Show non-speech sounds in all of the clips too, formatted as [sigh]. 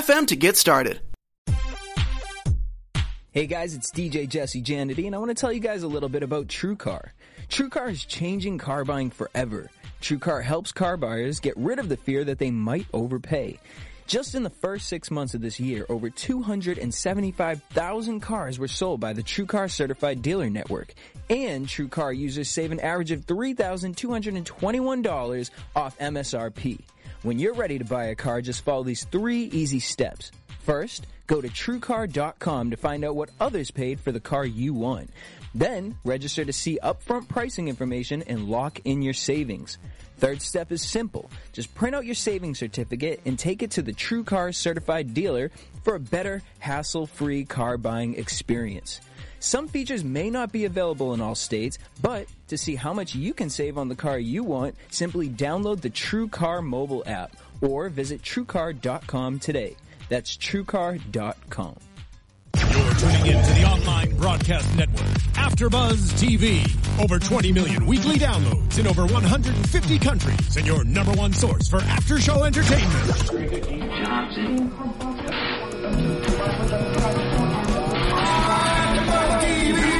to get started. Hey guys, it's DJ Jesse Janity, and I want to tell you guys a little bit about TrueCar. TrueCar is changing car buying forever. TrueCar helps car buyers get rid of the fear that they might overpay. Just in the first six months of this year, over 275,000 cars were sold by the TrueCar Certified Dealer Network. And TrueCar users save an average of $3,221 off MSRP. When you're ready to buy a car, just follow these three easy steps. First, go to truecar.com to find out what others paid for the car you want. Then, register to see upfront pricing information and lock in your savings. Third step is simple. Just print out your savings certificate and take it to the True Car certified dealer for a better, hassle-free car buying experience. Some features may not be available in all states, but to see how much you can save on the car you want, simply download the True Car mobile app or visit truecar.com today. That's truecar.com. You're tuning in to the online broadcast network, AfterBuzz TV. Over 20 million weekly downloads in over 150 countries, and your number one source for after-show entertainment.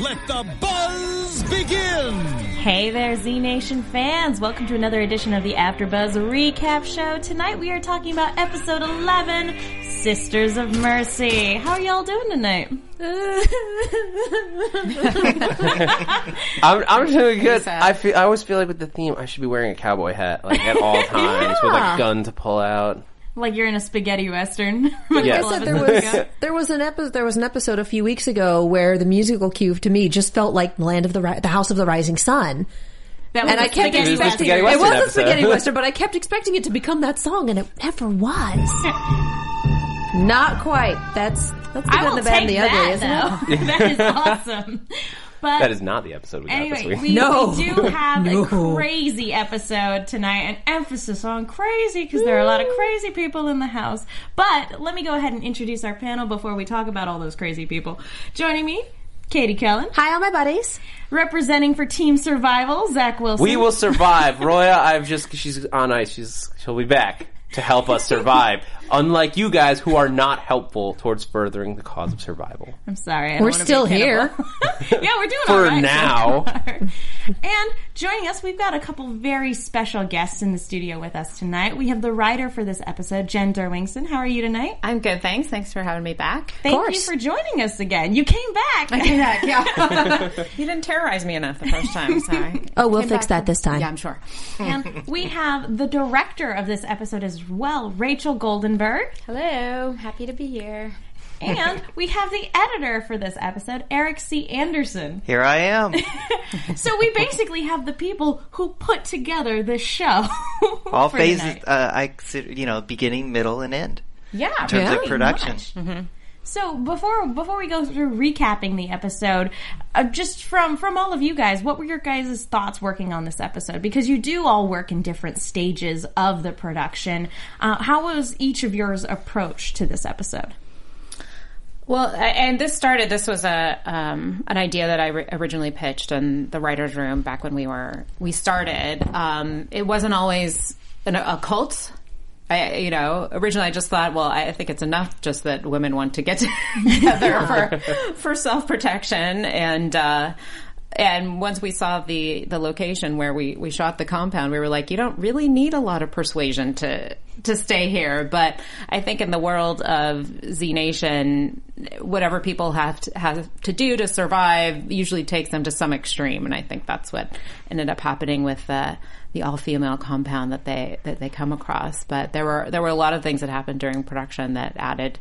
let the buzz begin! Hey there, Z Nation fans! Welcome to another edition of the AfterBuzz Recap Show. Tonight we are talking about episode 11, Sisters of Mercy. How are y'all doing tonight? [laughs] I'm, I'm doing good. I feel I always feel like with the theme, I should be wearing a cowboy hat like at all [laughs] times with a gun to pull out. Like you're in a spaghetti western. [laughs] Yes. Couple I said there was there was an episode there was an episode a few weeks ago where the musical cue to me just felt like Land of the Ri- the House of the Rising Sun. That was And a I kept spaghetti It was the expecting spaghetti it western was a spaghetti western, but I kept expecting it to become that song, and it never was. [laughs] Not quite. That's that's the I good, will the bad, take and the that, ugly, isn't it? [laughs] that is awesome. But That is not the episode we got this Anyway, week. we, No. we do [laughs] have No. a crazy episode tonight, an emphasis on crazy because there are a lot of crazy people in the house. But let me go ahead and introduce our panel before we talk about all those crazy people. Joining me, Katie Kellen. Hi, all my buddies. Representing for Team Survival, Zach Wilson. we will survive. Roya, I've just she's on ice. She's she'll be back to help us survive. Unlike you guys who are not helpful towards furthering the cause of survival. I'm sorry. We're still here. [laughs] yeah, we're doing For all right now. far. and joining us, we've got a couple very special guests in the studio with us tonight. We have the writer for this episode, Jen Derwingson. How are you tonight? I'm good, thanks. Thanks for having me back. Thank you course. for joining us again. You came back. I came back, yeah. [laughs] you didn't terrorize me enough the first time, sorry. [laughs] Oh, we'll Came fix back that this time. Yeah, I'm sure. and we have the director of this episode as well, Rachel Goldenberg. Hello, happy to be here. And we have the editor for this episode, Eric C. Anderson. Here I am. [laughs] So we basically have the people who put together this show. [laughs] All for phases, uh, I consider, you know, beginning, middle, and end Yeah, in terms pretty of production. much. So before before we go through recapping the episode, uh, just from from all of you guys, what were your guys' thoughts working on this episode? Because you do all work in different stages of the production. Uh, how was each of yours approach to this episode? Well, and this started. This was a um, an idea that I ri- originally pitched in the writers' room back when we were we started. Um, it wasn't always an, a cult. I, you know, originally I just thought, well, I think it's enough just that women want to get [laughs] [laughs] together for for self protection and. Uh, and once we saw the the location where we we shot the compound, we were like, you don't really need a lot of persuasion to to stay here. But I think in the world of Z Nation, whatever people have to, have to do to survive usually takes them to some extreme, and I think that's what ended up happening with uh, the the all female compound that they that they come across. But there were there were a lot of things that happened during production that added,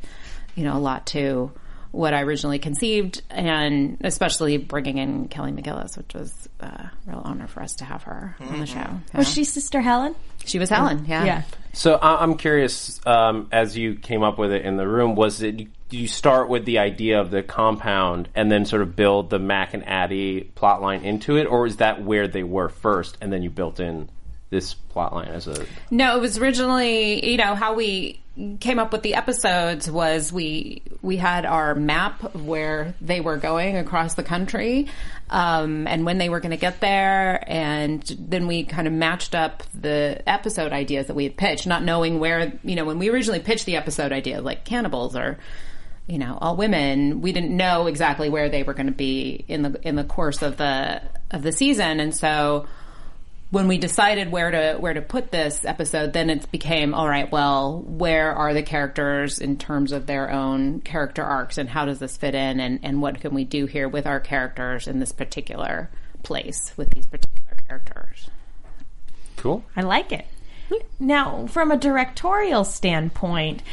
you know, a lot to what I originally conceived, and especially bringing in Kelly McGillis, which was a real honor for us to have her on the show. Was she Sister Helen? She was Helen, yeah. Yeah. So I- I'm curious, um, as you came up with it in the room, was it? Do you start with the idea of the compound and then sort of build the Mac and Addie plot line into it, or is that where they were first and then you built in this plot line as a? No, it was originally, you know, how we came up with the episodes was we we had our map of where they were going across the country, um, and when they were going to get there, and then we kind of matched up the episode ideas that we had pitched, not knowing where, you know, when we originally pitched the episode idea, like cannibals or you know all women we didn't know exactly where they were going to be in the in the course of the of the season and so when we decided where to where to put this episode then it became all right well where are the characters in terms of their own character arcs and how does this fit in and and what can we do here with our characters in this particular place with these particular characters Cool. I like it. Hmm. Now, from a directorial standpoint,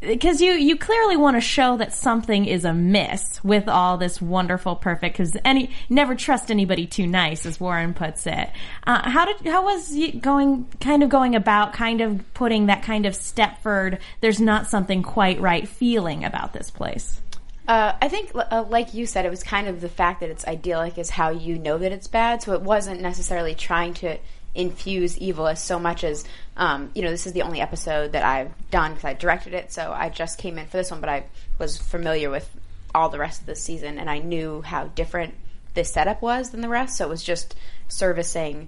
because you you clearly want to show that something is amiss with all this wonderful perfect because any never trust anybody too nice as warren puts it uh, how did how was you going kind of going about kind of putting that kind of stepford there's not something quite right feeling about this place Uh, I think, uh, like you said, it was kind of the fact that it's idyllic is how you know that it's bad. So it wasn't necessarily trying to infuse evil as so much as, um, you know, this is the only episode that I've done because I directed it. So I just came in for this one, but I was familiar with all the rest of the season and I knew how different this setup was than the rest. So it was just servicing,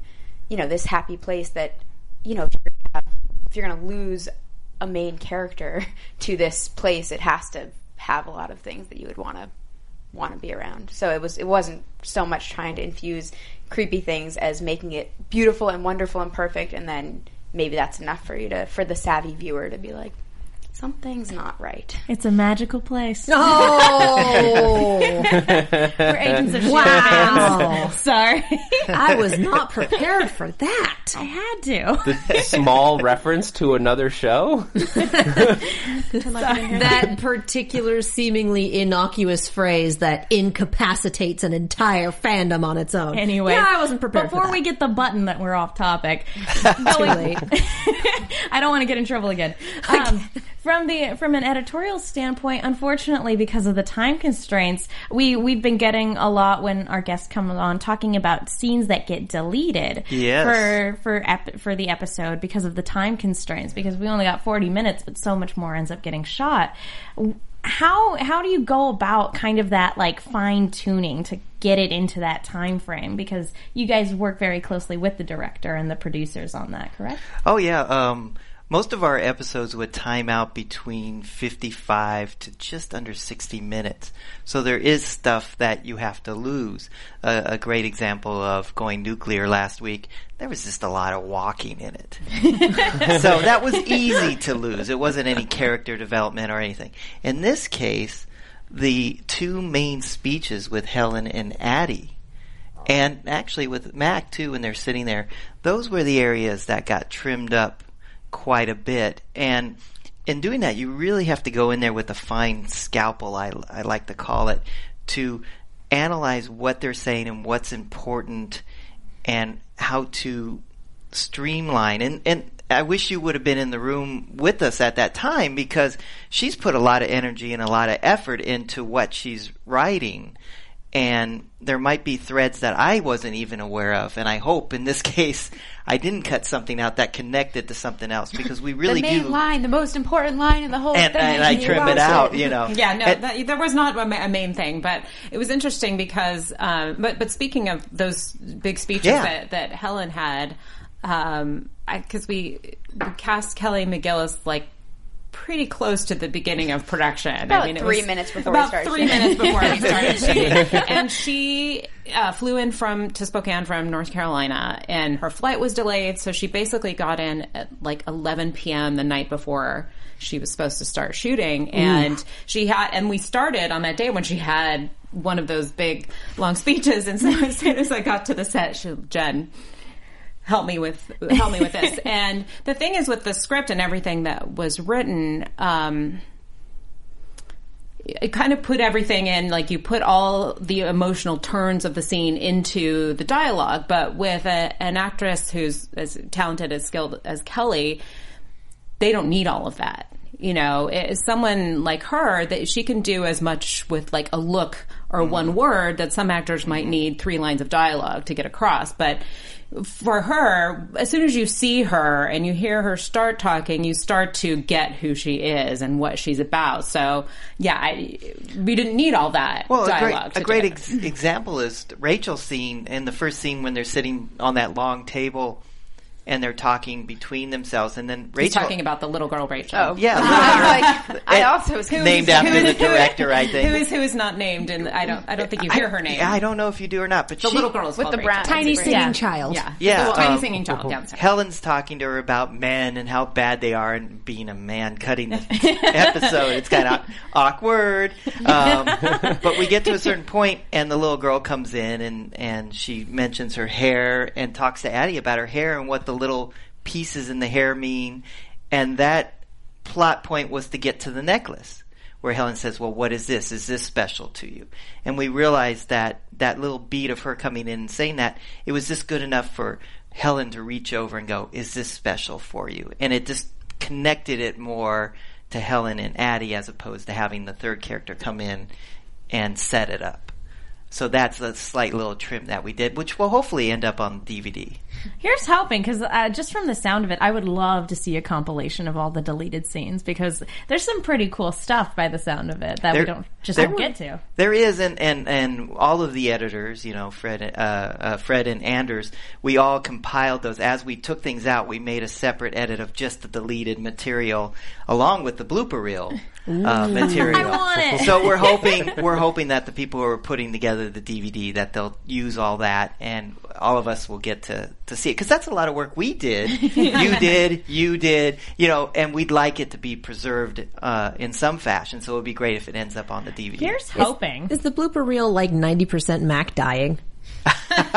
you know, this happy place that, you know, if you're gonna have, if you're going to lose a main character [laughs] to this place, it has to have a lot of things that you would want to want to be around. So it was it wasn't so much trying to infuse creepy things as making it beautiful and wonderful and perfect and then maybe that's enough for you to for the savvy viewer to be like something's not right. it's a magical place Oh, [laughs] we're agents of Wow. wow. [laughs] sorry I was not prepared for that. i had to The small reference to another show. That particular seemingly innocuous phrase that incapacitates an entire fandom on its own. Anyway, yeah, I wasn't prepared Before for that. we get the button that we're off topic, [laughs] Too late. I don't want to get in trouble again. Um, from the from an editorial standpoint, unfortunately, because of the time constraints, we we've been getting a lot when our guests come on talking about scenes that get deleted Yes. for for ep- for the episode because of the time constraints. Because we only got forty minutes, but so much more ends up getting shot. How how do you go about kind of that like fine tuning to get it into that time frame? Because you guys work very closely with the director and the producers on that, correct? Oh yeah, um, most of our episodes would time out between 55 to just under 60 minutes. So there is stuff that you have to lose. Uh, a great example of going nuclear last week, there was just a lot of walking in it. [laughs] so that was easy to lose. It wasn't any character development or anything. In this case, the two main speeches with Helen and Addie and actually with Mac too, when they're sitting there, those were the areas that got trimmed up quite a bit. And in doing that, you really have to go in there with a fine scalpel, I, I like to call it, to analyze what they're saying and what's important and how to streamline. And, and I wish you would have been in the room with us at that time because she's put a lot of energy and a lot of effort into what she's writing and there might be threads that I wasn't even aware of. And I hope in this [laughs] case I didn't cut something out that connected to something else because we really the main do. line, the most important line in the whole and, thing. and I trim it out, [laughs] you know. Yeah, no, And- that, there was not a, main thing, but it was interesting because, um, but but speaking of those big speeches Yeah. that, that Helen had, um, because we, we cast Kelly McGillis like pretty close to the beginning of production. About I mean, it three was minutes before we about started three minutes before we [laughs] started shooting, and she uh, flew in from to Spokane from North Carolina, and her flight was delayed, so she basically got in at like 11 p.m. the night before she was supposed to start shooting, and she had, and we started on that day when she had one of those big long speeches, and so as soon as I got to the set, she, Jen help me with help me with this. [laughs] and the thing is with the script and everything that was written, um, it kind of put everything in like you put all the emotional turns of the scene into the dialogue. But with a, an actress who's as talented as skilled as kelly they don't need all of that. You know it, someone like her that she can do as much with like a look or one word that some actors might need three lines of dialogue to get across. But for her, as soon as you see her and you hear her start talking, you start to get who she is and what she's about. So, yeah, I, we didn't need all that Well, a dialogue. great, a great ex- example is Rachel's scene in the first scene when they're sitting on that long table and they're talking between themselves, and then Rachel He's Rachel talking about the little girl Rachel. Oh, Yeah, [laughs] [laughs] I, like, I also was named confused. after Who the is- who is- director, I think. Who is who is not named, and I don't I don't think you hear her name. Yeah, I don't know if you do or not, but the she, little girl is with called the brown Tiny singing great. child. Yeah, Yeah, the tiny um, singing child. Yeah, Helen's talking to her about men and how bad they are and being a man cutting the [laughs] episode. It's kind of awkward. Um, but we get to a certain point and the little girl comes in and, and she mentions her hair and talks to Addie about her hair and what the little pieces in the hair mean. And that plot point was to get to the necklace where Helen says, well, what is this? Is this special to you? And we realized that that little beat of her coming in and saying that, it was just good enough for Helen to reach over and go, is this special for you? And it just connected it more to Helen and Addie as opposed to having the third character come in and set it up. So that's a slight little trim that we did, which will hopefully end up on DVD. Here's hoping because uh, just from the sound of it, I would love to see a compilation of all the deleted scenes because there's some pretty cool stuff by the sound of it that There- we don't just there- don't get to. There is, and, and, and all of the editors, you know, Fred, uh, uh, Fred and Anders, we all compiled those. As we took things out, we made a separate edit of just the deleted material, along with the blooper reel uh, material. I want it. So we're hoping we're hoping that the people who are putting together the DVD that they'll use all that, and all of us will get to to see it because that's a lot of work we did. [laughs] you did, you did, you know, and we'd like it to be preserved uh, in some fashion. So it would be great if it ends up on the DVD. Here's hoping. Is the blooper reel like 90% Mac dying? [laughs]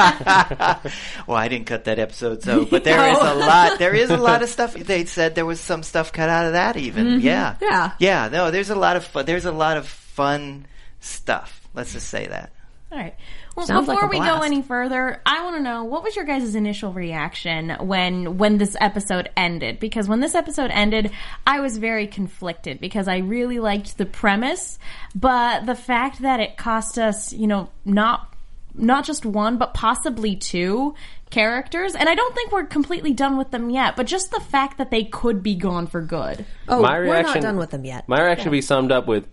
well, I didn't cut that episode, so but there is a [laughs] lot. There is a lot of stuff. They said there was some stuff cut out of that, even. Mm-hmm. Yeah, Yeah. yeah. No, there's a lot of fun. There's a lot of fun stuff. Let's just say that. All right. Well, Sounds before like we go any further, I want to know what was your guys' initial reaction when when this episode ended? Because when this episode ended, I was very conflicted because I really liked the premise, but the fact that it cost us, you know, not not just one, but possibly two characters, and I don't think we're completely done with them yet. But just the fact that they could be gone for good. Oh, My we're reaction- not done with them yet. My reaction would be summed up with,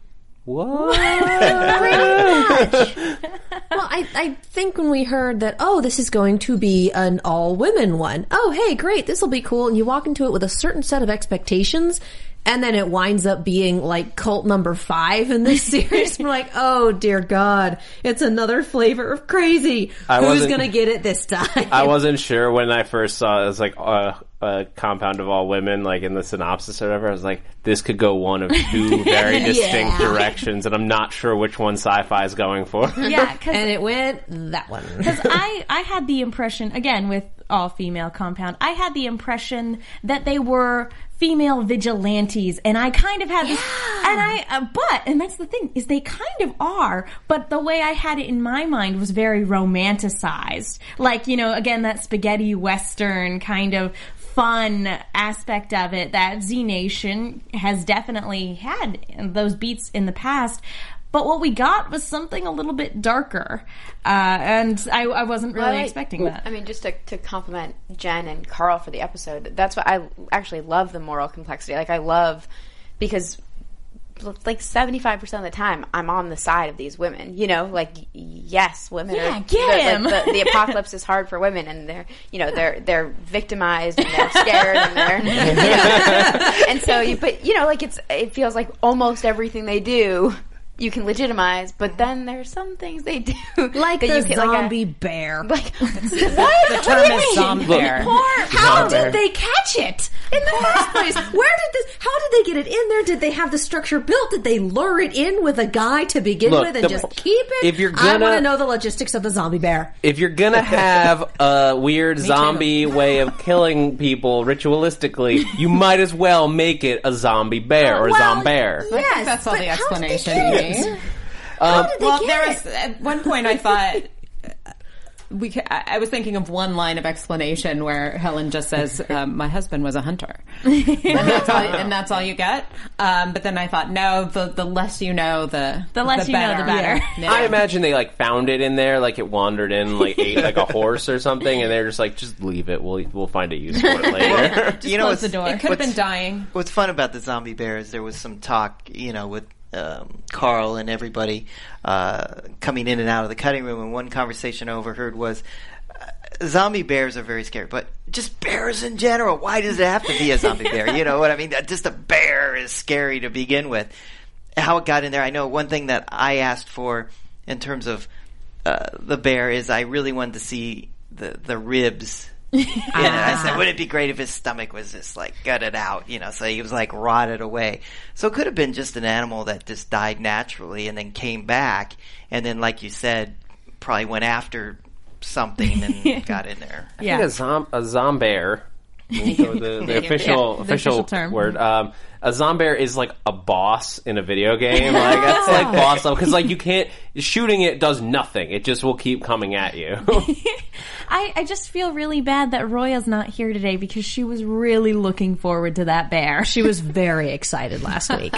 "What?" Well, I, I think when we heard that, oh, this is going to be an all women one. Oh, hey, great, this will be cool. And you walk into it with a certain set of expectations, and then it winds up being like cult number five in this [laughs] series. We're like, oh dear God, it's another flavor of crazy. I Who's gonna get it this time? I wasn't sure when I first saw it. It was like a, a compound of all women, like in the synopsis or whatever. I was like, this could go one of two [laughs] very distinct directions, and I'm not sure which one sci-fi is going for. Yeah, [laughs] and it went that one. Because I, I had the impression, again, with all female compound, I had the impression that they were female vigilantes, and I kind of had this, and I, uh, but, and that's the thing, is they kind of are, but the way I had it in my mind was very romanticized. Like, you know, again, that spaghetti western kind of fun aspect of it that Z Nation has definitely had those beats in the past. But what we got was something a little bit darker, uh, and I, I wasn't really Well, I- expecting that. I mean, just to, to compliment Jen and Karl for the episode, that's what I actually love the moral complexity. Like, I love because like seventy five percent of the time, I'm on the side of these women. You know, like yes, women Yeah, are get the, him. like, the, the apocalypse is hard for women, and they're you know they're they're victimized and they're scared and they're you [laughs] know, [laughs] and so you but you know like it's it feels like almost everything they do. You can legitimize, but then there's some things they do Like [laughs] that the you can, like a- zombie bear. [laughs] like [laughs] what? The term is zombie bear. Or how bear. did they catch it in the first place? Where did this? How did they get it in there? Did they have the structure built? Did they lure it in with a guy to begin Look, with and the- just keep it? if you're I want gonna- know the logistics of the zombie bear. If you're gonna have a weird zombie way of killing people ritualistically, you might as well make it a zombie bear or Well, zombear. I Yes, think that's all but the how did they explanation get you it? need. How did they Well, get there it? was at one point I thought we. ca- I I was thinking of one line of explanation where Helen just says, um, "My husband was a hunter," [laughs] and, that's all, and that's all you get. Um, but then I thought, no, the the less you know, the The less you know, the better. Yeah. [laughs] I imagine they like found it in there, like it wandered in, like ate like a horse or something, and they're just like, just leave it. We'll we'll find a use for it later. [laughs] you know, close what's, the door. It could have been what's- dying. What's fun about the zombie bear is There was some talk, you know, with um, Karl and everybody uh, coming in and out of the cutting room. And one conversation I overheard was, uh, "Zombie bears are very scary, but just bears in general. Why does it have to be a zombie bear? You know what I mean? Just a bear is scary to begin with. How it got in there, I know. One thing that I asked for in terms of uh, the bear is I really wanted to see the the ribs. [laughs] Yeah, I said, uh-huh. wouldn't it be great if his stomach was just like gutted out, you know, so he was like rotted away. So it could have been just an animal that just died naturally and then came back, and then, like you said, probably went after something and [laughs] got in there. I think a, zom- a zombear, so the, [laughs] the official the official, official term. word. Um, a zombear is like a boss in a video game. [laughs] Like that's like boss level because like you can't shooting it does nothing. It just will keep coming at you. [laughs] I, I just feel really bad that Roya's not here today because she was really looking forward to that bear. She was very excited last week.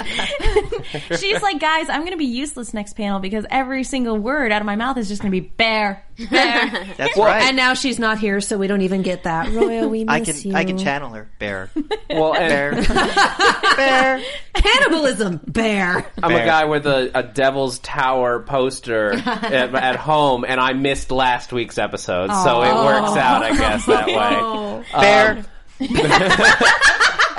She's like, guys, I'm going to be useless next panel because every single word out of my mouth is just going to be bear, bear. That's right. And now she's not here, so we don't even get that. Roya, we miss I can you. I can mm. channel her. Bear. [laughs] well, and Bear. [laughs] Bear. Cannibalism, bear. I'm Bear. a guy with a, a Devil's Tower poster [laughs] at, at home, and I missed last week's episode, so it works out, I guess, that way. Bear. Um, [laughs]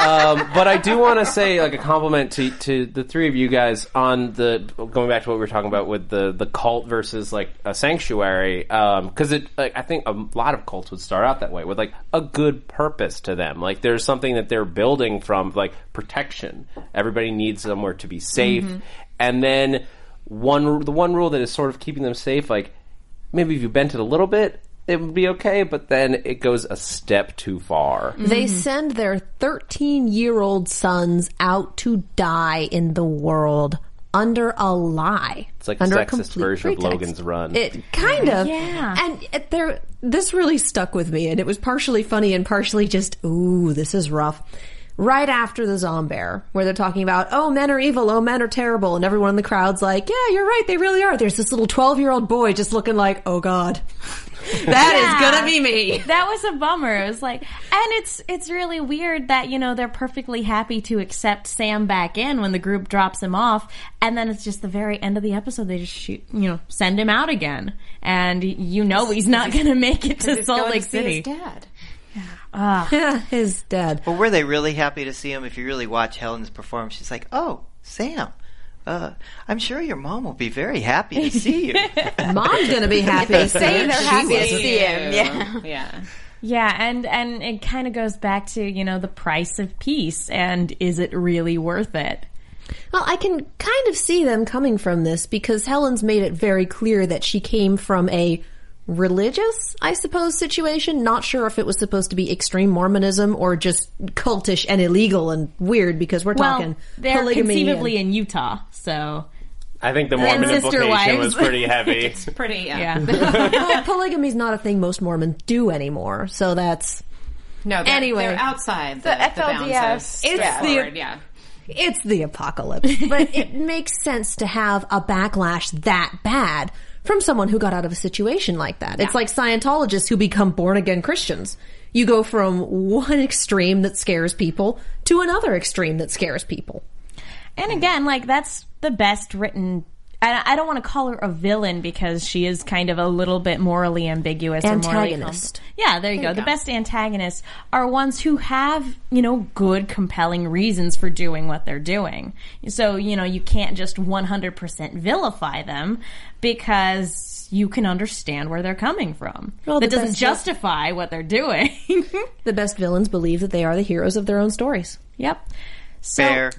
Um, but I do want to say, like, a compliment to, to the three of you guys on the going back to what we were talking about with the, the cult versus like a sanctuary, because it like I think a lot of cults would start out that way with like a good purpose to them. Like, there's something that they're building from like protection. Everybody needs somewhere to be safe, and then one the one rule that is sort of keeping them safe, like maybe if you bent it a little bit. It would be okay, but then it goes a step too far. They mm-hmm. send their 13 year old sons out to die in the world under a lie. It's like a under sexist complete version of pretext. Logan's Run. It kind of. Yeah. And it, there, this really stuck with me, and it was partially funny and partially just, ooh, this is rough. Right after the Zombear, where they're talking about, oh, men are evil, oh, men are terrible, and everyone in the crowd's like, yeah, you're right, they really are. There's this little 12 year old boy just looking like, oh god. [laughs] That is Yeah. gonna be me. that was a bummer. It was like, and it's it's really weird that you know they're perfectly happy to accept Sam back in when the group drops him off, and then it's just the very end of the episode they just shoot, you know, send him out again, and you know he's not going to make it to He's Salt going Lake to see City. his dad. Yeah, [laughs] his dad. But were they really happy to see him? If you really watch Helen's performance, she's like, "Oh, Sam, uh, I'm sure your mom will be very happy to see you." [laughs] Mom's gonna be [laughs] happy to see Say him. they're She happy to see him. Yeah. Yeah. Yeah, and and it kind of goes back to you know the price of peace, and is it really worth it? Well, I can kind of see them coming from this because Helen's made it very clear that she came from a religious, I suppose, situation. Not sure if it was supposed to be extreme Mormonism or just cultish and illegal and weird because we're Well, talking they're polygamy. conceivably and- in Utah, so I think the Mormon sister implication wives. was pretty [laughs] heavy. Pretty, yeah. yeah. [laughs] well, polygamy's not a thing most Mormons do anymore, so that's No, they're, Anyway. they're outside the, The the FLDS. It's the- yeah. it's the apocalypse. [laughs] but it makes sense to have a backlash that bad from someone who got out of a situation like that. It's like Scientologists who become born again Christians. You go from one extreme that scares people to another extreme that scares people. And again, like that's the best written. I I don't want to call her a villain because she is kind of a little bit morally ambiguous. or morally Antagonist. yeah, there you go. The best antagonists are ones who have, you know, good, compelling reasons for doing what they're doing. So, you know, you can't just 100% vilify them because you can understand where they're coming from. Well, that doesn't justify what they're doing. [laughs] The best villains believe that they are the heroes of their own stories. yep. So, Fair.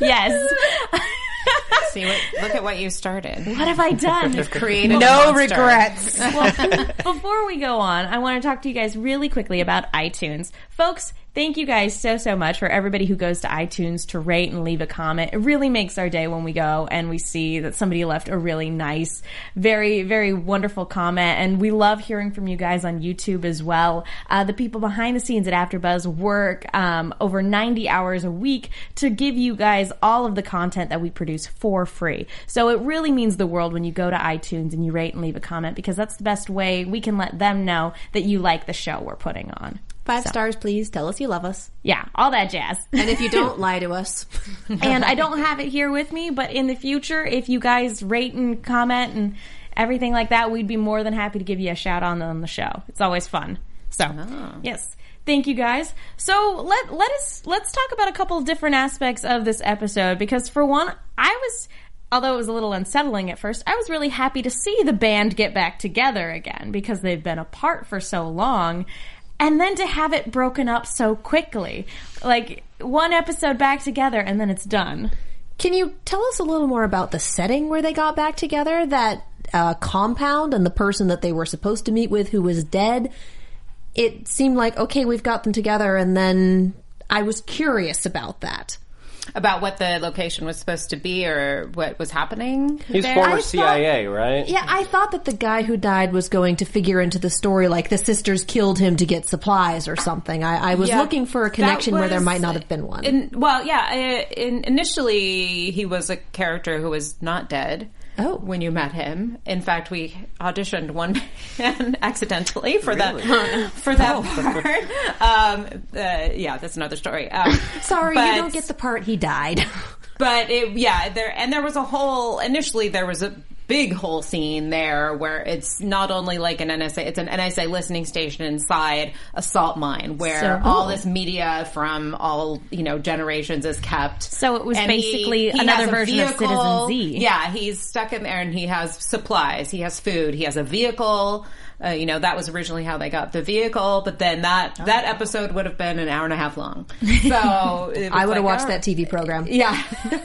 yes. [laughs] See what? Look at what you started. what have I done? [laughs] Created No monster. regrets. well, [laughs] before we go on, I want to talk to you guys really quickly about iTunes. Folks, thank you guys so, so much for everybody who goes to iTunes to rate and leave a comment. It really makes our day when we go and we see that somebody left a really nice, very, very wonderful comment. And we love hearing from you guys on YouTube as well. Uh, the people behind the scenes at AfterBuzz work um, over 90 hours a week to give you guys all of the content that we produce for free. So it really means the world when you go to iTunes and you rate and leave a comment because that's the best way we can let them know that you like the show we're putting on. Five stars, please. Tell us you love us. Yeah, all that jazz. [laughs] And if you don't, [laughs] lie to us. and I don't have it here with me, but in the future, if you guys rate and comment and everything like that, we'd be more than happy to give you a shout out on the show. It's always fun. So, ah. yes. Thank you guys. So let let us let's talk about a couple of different aspects of this episode because for one, I was although it was a little unsettling at first, I was really happy to see the band get back together again because they've been apart for so long. And then to have it broken up so quickly. Like one episode back together and then it's done. Can you tell us a little more about the setting where they got back together? That uh, compound and the person that they were supposed to meet with who was dead? It seemed like, okay, we've got them together, and then I was curious about that. About what the location was supposed to be or what was happening. He's there? former I thought- CIA, right? Yeah, I thought that the guy who died was going to figure into the story like the sisters killed him to get supplies or something. I, I was Yeah, looking for a that connection where there might not have been one. In, well, yeah. uh, In, initially, he was a character who was not dead. Oh. when you met him. In fact, we auditioned one [laughs] man accidentally for that for that part. Um, uh, yeah, that's another story. Um, [laughs] Sorry, but- you don't get the part he died. [laughs] But it, yeah, there and there was a whole. Initially, there was a big whole scene there where it's not only like an NSA, it's an NSA listening station inside a salt mine where So- all this media from all you know generations is kept. So it was And basically he another has a version of Citizen Z. Yeah, he's stuck in there and he has supplies, he has food, he has a vehicle. Uh, you know that was originally how they got the vehicle, but then that that episode would have been an hour and a half long. [laughs] So it was I would like, have watched all that TV program. [laughs] yeah.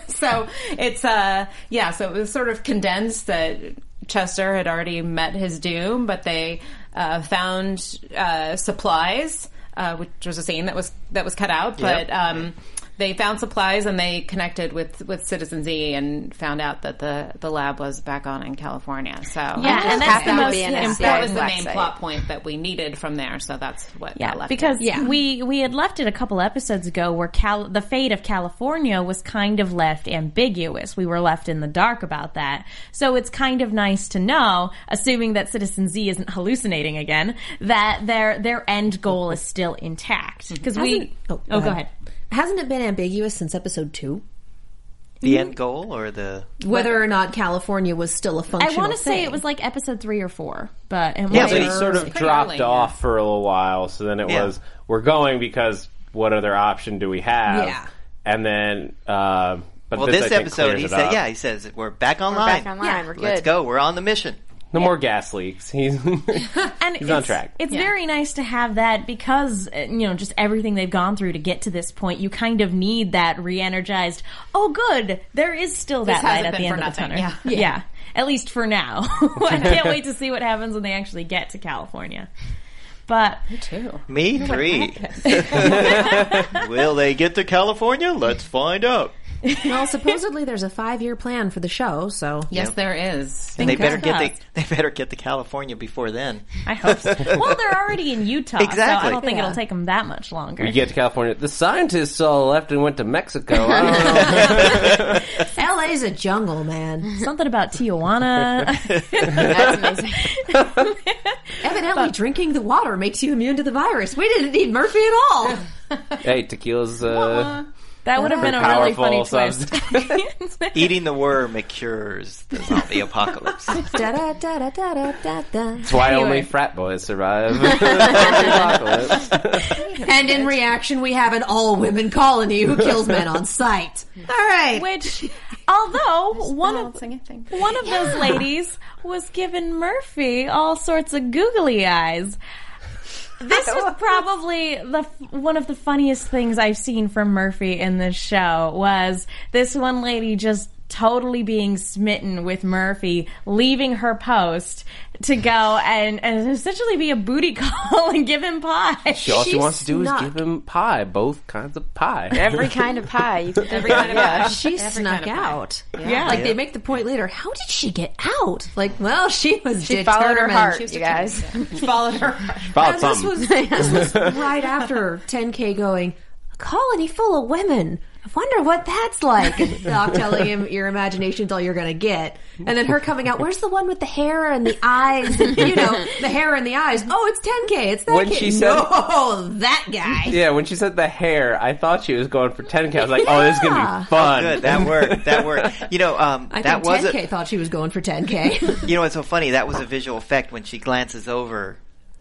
so it's uh yeah, so it was sort of condensed that Chester had already met his doom, but they uh, found uh, supplies, uh, which was a scene that was that was cut out, but Yep. um they found supplies and they connected with, with Citizen Z and found out that the, the lab was back on in California. So Yeah, and that's the most important. That was the main plot point that we needed from there. So that's what Yeah, because in. Yeah. we we had left it a couple episodes ago where Cal- the fate of California was kind of left ambiguous. We were left in the dark about that. So it's kind of nice to know, assuming that Citizen Z isn't hallucinating again, that their their end goal is still intact. Mm-hmm. Because we Hasn't- oh, oh, go ahead. Hasn't it been ambiguous since episode two? The end goal or the Whether or not California was still a I functional I want to say it was like episode three or four, but it Yeah, might- but They It's sort of pretty dropped early, off for a little while. So then it Yeah. was, we're going because what other option do we have? Yeah. And then, uh, but well, this, I this think, episode clears he it said, up. yeah, he says we're back online. back online, Yeah, we're good. Let's go. We're on the mission. No more gas leaks. He's [laughs] and He's on track. It's very nice to have that because uh, you know just everything they've gone through to get to this point. You kind of need that re-energized. Oh, good, there is still that light hasn't at the been end for of the nothing, tunnel. yeah. [laughs] yeah, at least for now. [laughs] I can't wait to see what happens when they actually get to California. But too. Me three. Will they get to California? Let's find out. Well, supposedly there's a five year plan for the show, so Yes, there is. And they better get the, they better get to California before then. I hope so. [laughs] well, they're already in Utah, so I don't think Yeah. it'll take them that much longer. you get to California. The scientists all left and went to Mexico. I don't know. [laughs] LA's a jungle, man. Something about Tijuana. That's amazing. Evan [laughs] Evidently, drinking the water makes you immune to the virus. We didn't need Murphy at all. Hey, tequila's uh, That would have been a really powerful funny twist. [laughs] [laughs] Eating the worm it cures the zombie apocalypse. da da da da da da da. That's why Anyway. only frat boys survive. Apocalypse. [laughs] And in reaction, we have an all-women colony who kills men on sight. All right. Which, although one of Balancing one of those ladies was giving Murphy all sorts of googly eyes. This was [laughs] probably the one of the funniest things I've seen from Murphy in this show was this one lady just totally being smitten with Murphy, leaving her post to go and, and essentially be a booty [laughs] call and give him pie. She, all she She wants to do snuck. is give him pie, both kinds of pie. Every [laughs] kind of pie. Every kind of yeah. pie. She Every snuck kind of pie. out. Yeah. Like they make the point later. How did she get out? Like, well, she was She followed her heart, She was you guys. [laughs] Followed her. About And this something. was, this was right after 10K going, a colony full of women. I wonder what that's like. And Doc telling him, your imagination's all you're going to get. And then her coming out, where's the one with the hair and the eyes? And, you know, the hair and the eyes. Oh, it's 10K. It's that When kid. she said- no, [laughs] that guy. Yeah, when she said the hair, I thought she was going for 10k. I was like, oh, this is going to be fun. Good, that worked. That worked. You know, um, I that was 10K a, thought she was going for 10K. [laughs] you know what's so funny? That was a visual effect when she glances over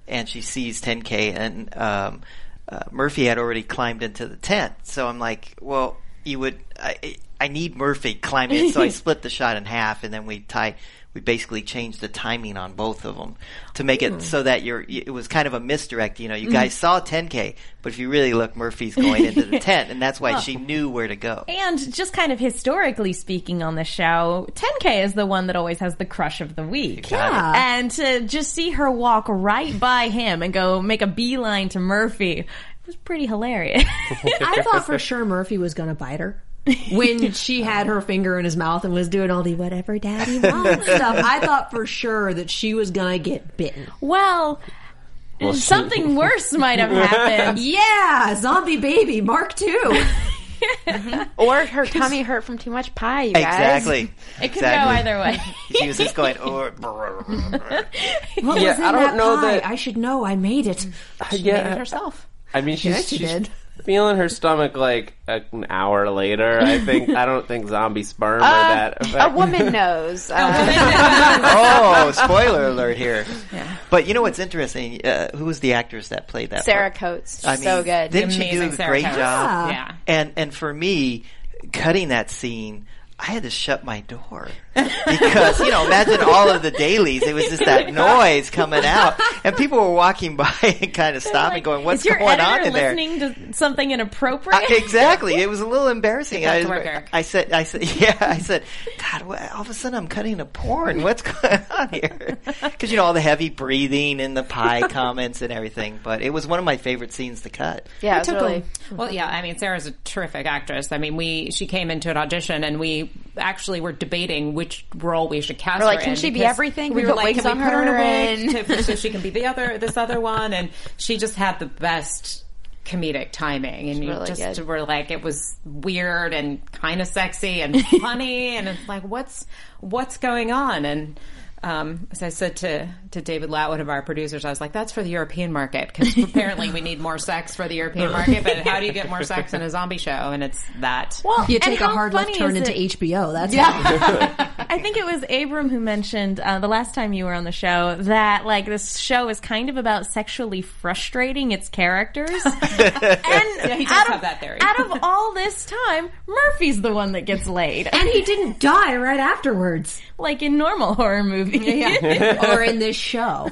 and she sees 10K, and um, uh, Murphy had already climbed into the tent. So I'm like, well, you would. I, I need Murphy climbing in, so I [laughs] split the shot in half, and then we tie. We basically changed the timing on both of them to make it hmm. so that you're. It was kind of a misdirect. You know, you hmm. guys saw 10K, but if you really look, Murphy's going into the [laughs] tent, and that's why she knew where to go. And just kind of historically speaking on the show, 10K is the one that always has the crush of the week. Yeah. And to just see her walk right by him and go make a beeline to Murphy it was pretty hilarious. [laughs] [laughs] I thought for sure Murphy was going to bite her. [laughs] When she had her finger in his mouth and was doing all the whatever daddy wants stuff, I thought for sure that she was gonna get bitten. well, something worse might have happened. [laughs] Yeah, zombie baby, Mark two. [laughs] Mm-hmm. Or her tummy hurt from too much pie, you guys. Exactly. It could exactly. go either way. She was just going, oh, What Yeah, was in I don't that know pie? that- I should know. I made it. Uh, yeah, made it herself. I mean, she's, Yeah, she she's did. Feeling her stomach like an hour later. I think I don't think zombie sperm are that. A woman [laughs] knows. Uh, oh, spoiler alert here. But you know what's interesting? Uh, who was the actress that played that? Sarah part? Coates. I mean, so good. Didn't she do Amazing a Sarah great Coates. job? Yeah. And and for me, cutting that scene. I had to shut my door because you know, imagine all of the dailies. It was just that [laughs] noise coming out, and people were walking [laughs] by and kind of stopping, going, "What's going on editor in there?" listening to something inappropriate? Uh, exactly. It was a little embarrassing. That's I. I said, I said, [laughs] yeah, I said, God, what, all of a sudden I'm cutting a porn. What's going on here? Because you know all the heavy breathing and the pie comments and everything. But it was one of my favorite scenes to cut. yeah, it was took really. Well, yeah, I mean, Sarah's a terrific actress. I mean, we she came into an audition and we actually we were debating which role we should cast We're like, can she be everything? We We were like, can we put her in a wig to, [laughs] so she can be the other this other one? And she just had the best comedic timing, and you really just good. were like, it was weird and kind of sexy and [laughs] funny, and it's like, what's what's going on? And um, as I said to to David Latt, one of our producers, I was like, "That's for the European market because [laughs] apparently we need more sex for the European market. But how do you get more sex in a zombie show? And it's that. well, You take a hard left turn into it- HBO. That's yeah. [laughs] I think it was Abram who mentioned uh, the last time you were on the show that like this show is kind of about sexually frustrating its characters. [laughs] and he does out have of, that theory. out of all this time, Murphy's the one that gets laid, and he didn't die right afterwards, like in normal horror movies. [laughs] or in this show.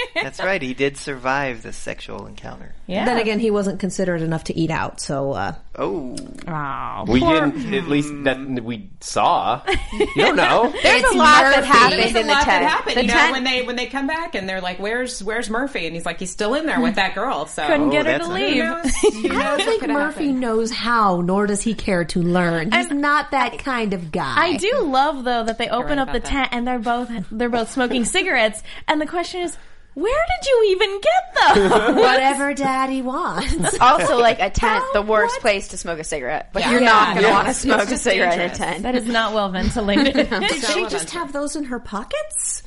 [laughs] That's right. He did survive the sexual encounter. Yeah. Then again, he wasn't considerate enough to eat out. So uh, Oh, Aw, we poor- didn't. At least that we saw. You don't know. [laughs] There's It's a lot that Murphy. happened There's a in the lot tent. that happened. The you know, tent- when they when they come back and they're like, "Where's Where's Murphy?" And he's like, "He's still in there with that girl." So couldn't get her that's to not- leave. [laughs] I don't think Murphy knows how, nor does he care to learn. He's And not that kind of guy. I do love though that they open right up the about that. tent and they're both they're both smoking cigarettes, and the question is, where did you even get those? [laughs] Whatever daddy wants. also, like a tent, [laughs] How- the worst what? place to smoke a cigarette. But Yeah. you're Yeah. not going to Yeah. want to smoke a cigarette dangerous. in a tent. that is not well ventilated. [laughs] Did she relevant. just have those in her pockets?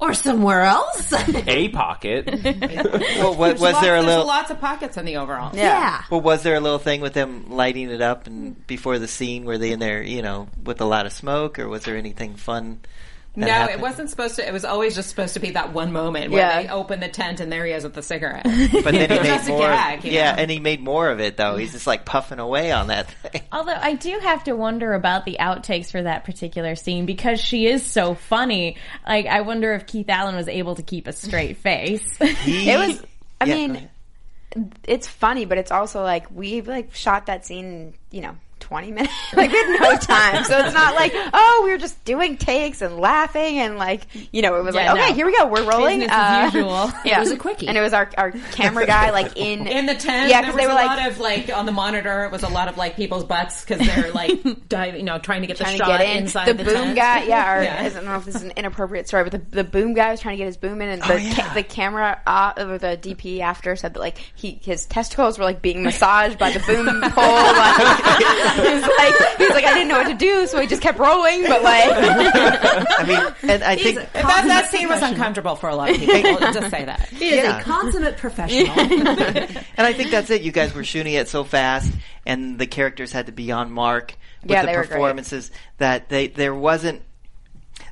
or somewhere else. A pocket. Well, wa- was Lots- there a little? lots of pockets in the overall. yeah. Well, was there a little thing with them lighting it up and before the scene? Were they in there, you know, with a lot of smoke, or was there anything fun? That No, happened? it wasn't supposed to. It was always just supposed to be that one moment where Yeah. they open the tent and there he is with the cigarette. [laughs] But then he made Just a more. gag, yeah, know? and he made more of it though. He's just like puffing away on that thing. [laughs] Although I do have to wonder about the outtakes for that particular scene because she is so funny. Like I wonder if Keith Allan was able to keep a straight [laughs] face. He, It was. I Yeah, mean, it's funny, but it's also like we've like shot that scene, you know, twenty minutes. [laughs] like we had no time, so it's not like oh we were just doing takes and laughing and like you know it was Yeah, like okay no. here we go we're rolling Business as usual. [laughs] Yeah, It was a quickie. and it was our our camera guy like in [laughs] in the tent. Yeah, there because was they were a like lot of like on the monitor. It was a lot of like people's butts because they're like diving, you know, trying to get trying the to shot get in. inside The, the, boom tent. guy, yeah, or Yeah. I don't know if this is an inappropriate story, but the, the boom guy was trying to get his boom in, and the, Oh, yeah. ca- the camera uh, or the DP after said that like he his testicles were like being massaged by the boom pole. Like, [laughs] he was like he was like I didn't know what to do, so he just kept rolling. But like, [laughs] I mean, and I think That, that scene was uncomfortable for a lot of people. I'll just say that. [laughs] He is Yeah. a consummate professional. and I think that's it. You guys were shooting it so fast, and the characters had to be on mark with Yeah, the they were great. performances that they there wasn't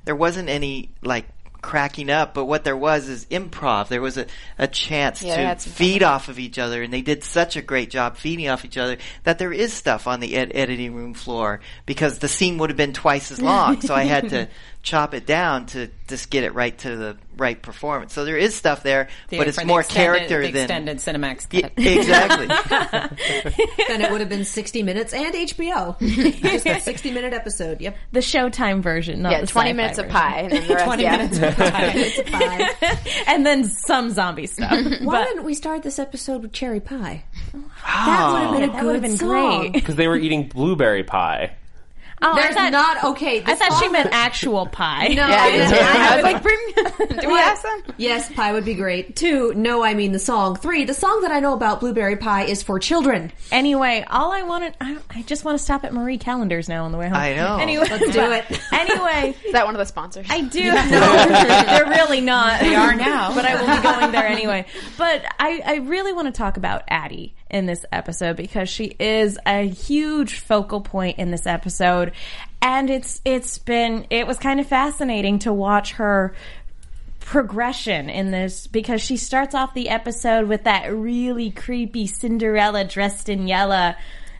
there wasn't any like cracking up, but what there was is improv. There was a, a chance Yeah, to feed off of each other, and they did such a great job feeding off each other that there is stuff on the ed- editing room floor because the scene would have been twice as long. so I had to [laughs] chop it down to just get it right to the right performance. So there is stuff there, The- but it's more extended- character the than extended Cinemax Yeah, exactly. [laughs] then it would have been 60 minutes and HBO. Just a [laughs] 60 minute episode. Yep. the Showtime version, not yeah, the twenty sci-fi minutes of pie, and then the rest, 20 yeah. minutes of time. It's fine. and then some zombie stuff. Why but didn't we start this episode with cherry pie? Oh. That would have been a that good would have been song. great. [laughs] Because they were eating blueberry pie. Oh, I There's thought, not okay. I the thought she meant actual pie. No, [laughs] Yeah, I, I. I was like, bring, [laughs] do we have some? Yes, pie would be great. Two, no, I mean the song. Three, the song that I know about blueberry pie is for children. Anyway, all I wanted, I, I just want to stop at Marie Callender's now on the way home. I know. Anyway, Let's do it. Anyway, [laughs] Is that one of the sponsors? I do. No, they're really not. They are now. but I will be going there anyway. But I, I really want to talk about Addie in this episode because she is a huge focal point in this episode, and it's it's been it was kind of fascinating to watch her progression in this because she starts off the episode with that really creepy Cinderella dressed in yellow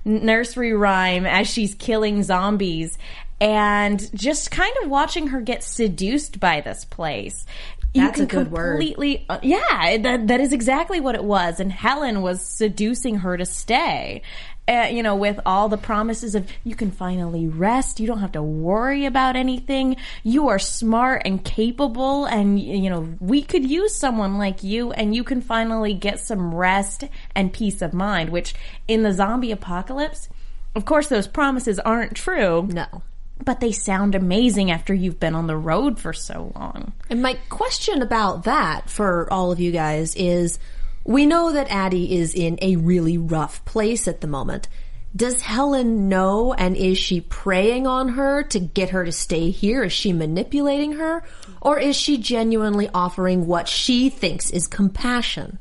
nursery rhyme as she's killing zombies and just kind of watching her get seduced by this place. That's a good word. completely, uh, yeah, that, that is exactly what it was. And Helen was seducing her to stay. Uh, you know, with all the promises of you can finally rest, you don't have to worry about anything. You are smart and capable, and you know we could use someone like you, and you can finally get some rest and peace of mind. Which in the zombie apocalypse, of course, those promises aren't true. No. But they sound amazing after you've been on the road for so long. And my question about that for all of you guys is we know that Addie is in a really rough place at the moment. Does Helen know and is she preying on her to get her to stay here? Is she manipulating her? Or is she genuinely offering what she thinks is compassion?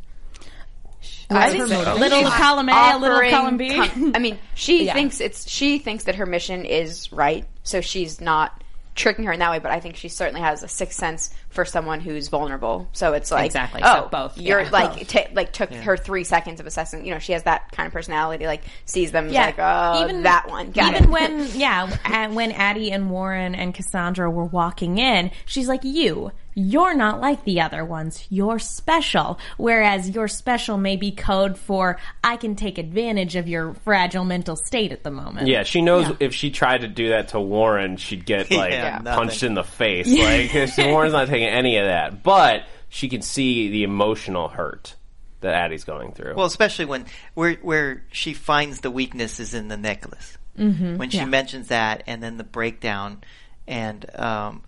I think motive? Little column A, a little column B. com- I mean, she [laughs] Yeah. thinks it's she thinks that her mission is right, so she's not tricking her in that way. But I think she certainly has a sixth sense for someone who's vulnerable. So it's like Exactly. Oh, So both, You're yeah. like ta like took her three seconds of assessing. You know, she has that kind of personality. Like sees them Yeah, like oh even- that one. Got even it. when [laughs] yeah and when addie and warren and cassandra were walking in she's like you you're not like the other ones you're special whereas your special may be code for i can take advantage of your fragile mental state at the moment Yeah, she knows if she tried to do that to Warren, she'd get [laughs] like Yeah, punched in the face. Like 'cause Warren's not taking any of that, but she can see the emotional hurt that Addie's going through. Well, especially when where where she finds the weakness is in the necklace. Mm-hmm. When she mentions that, and then the breakdown, and um,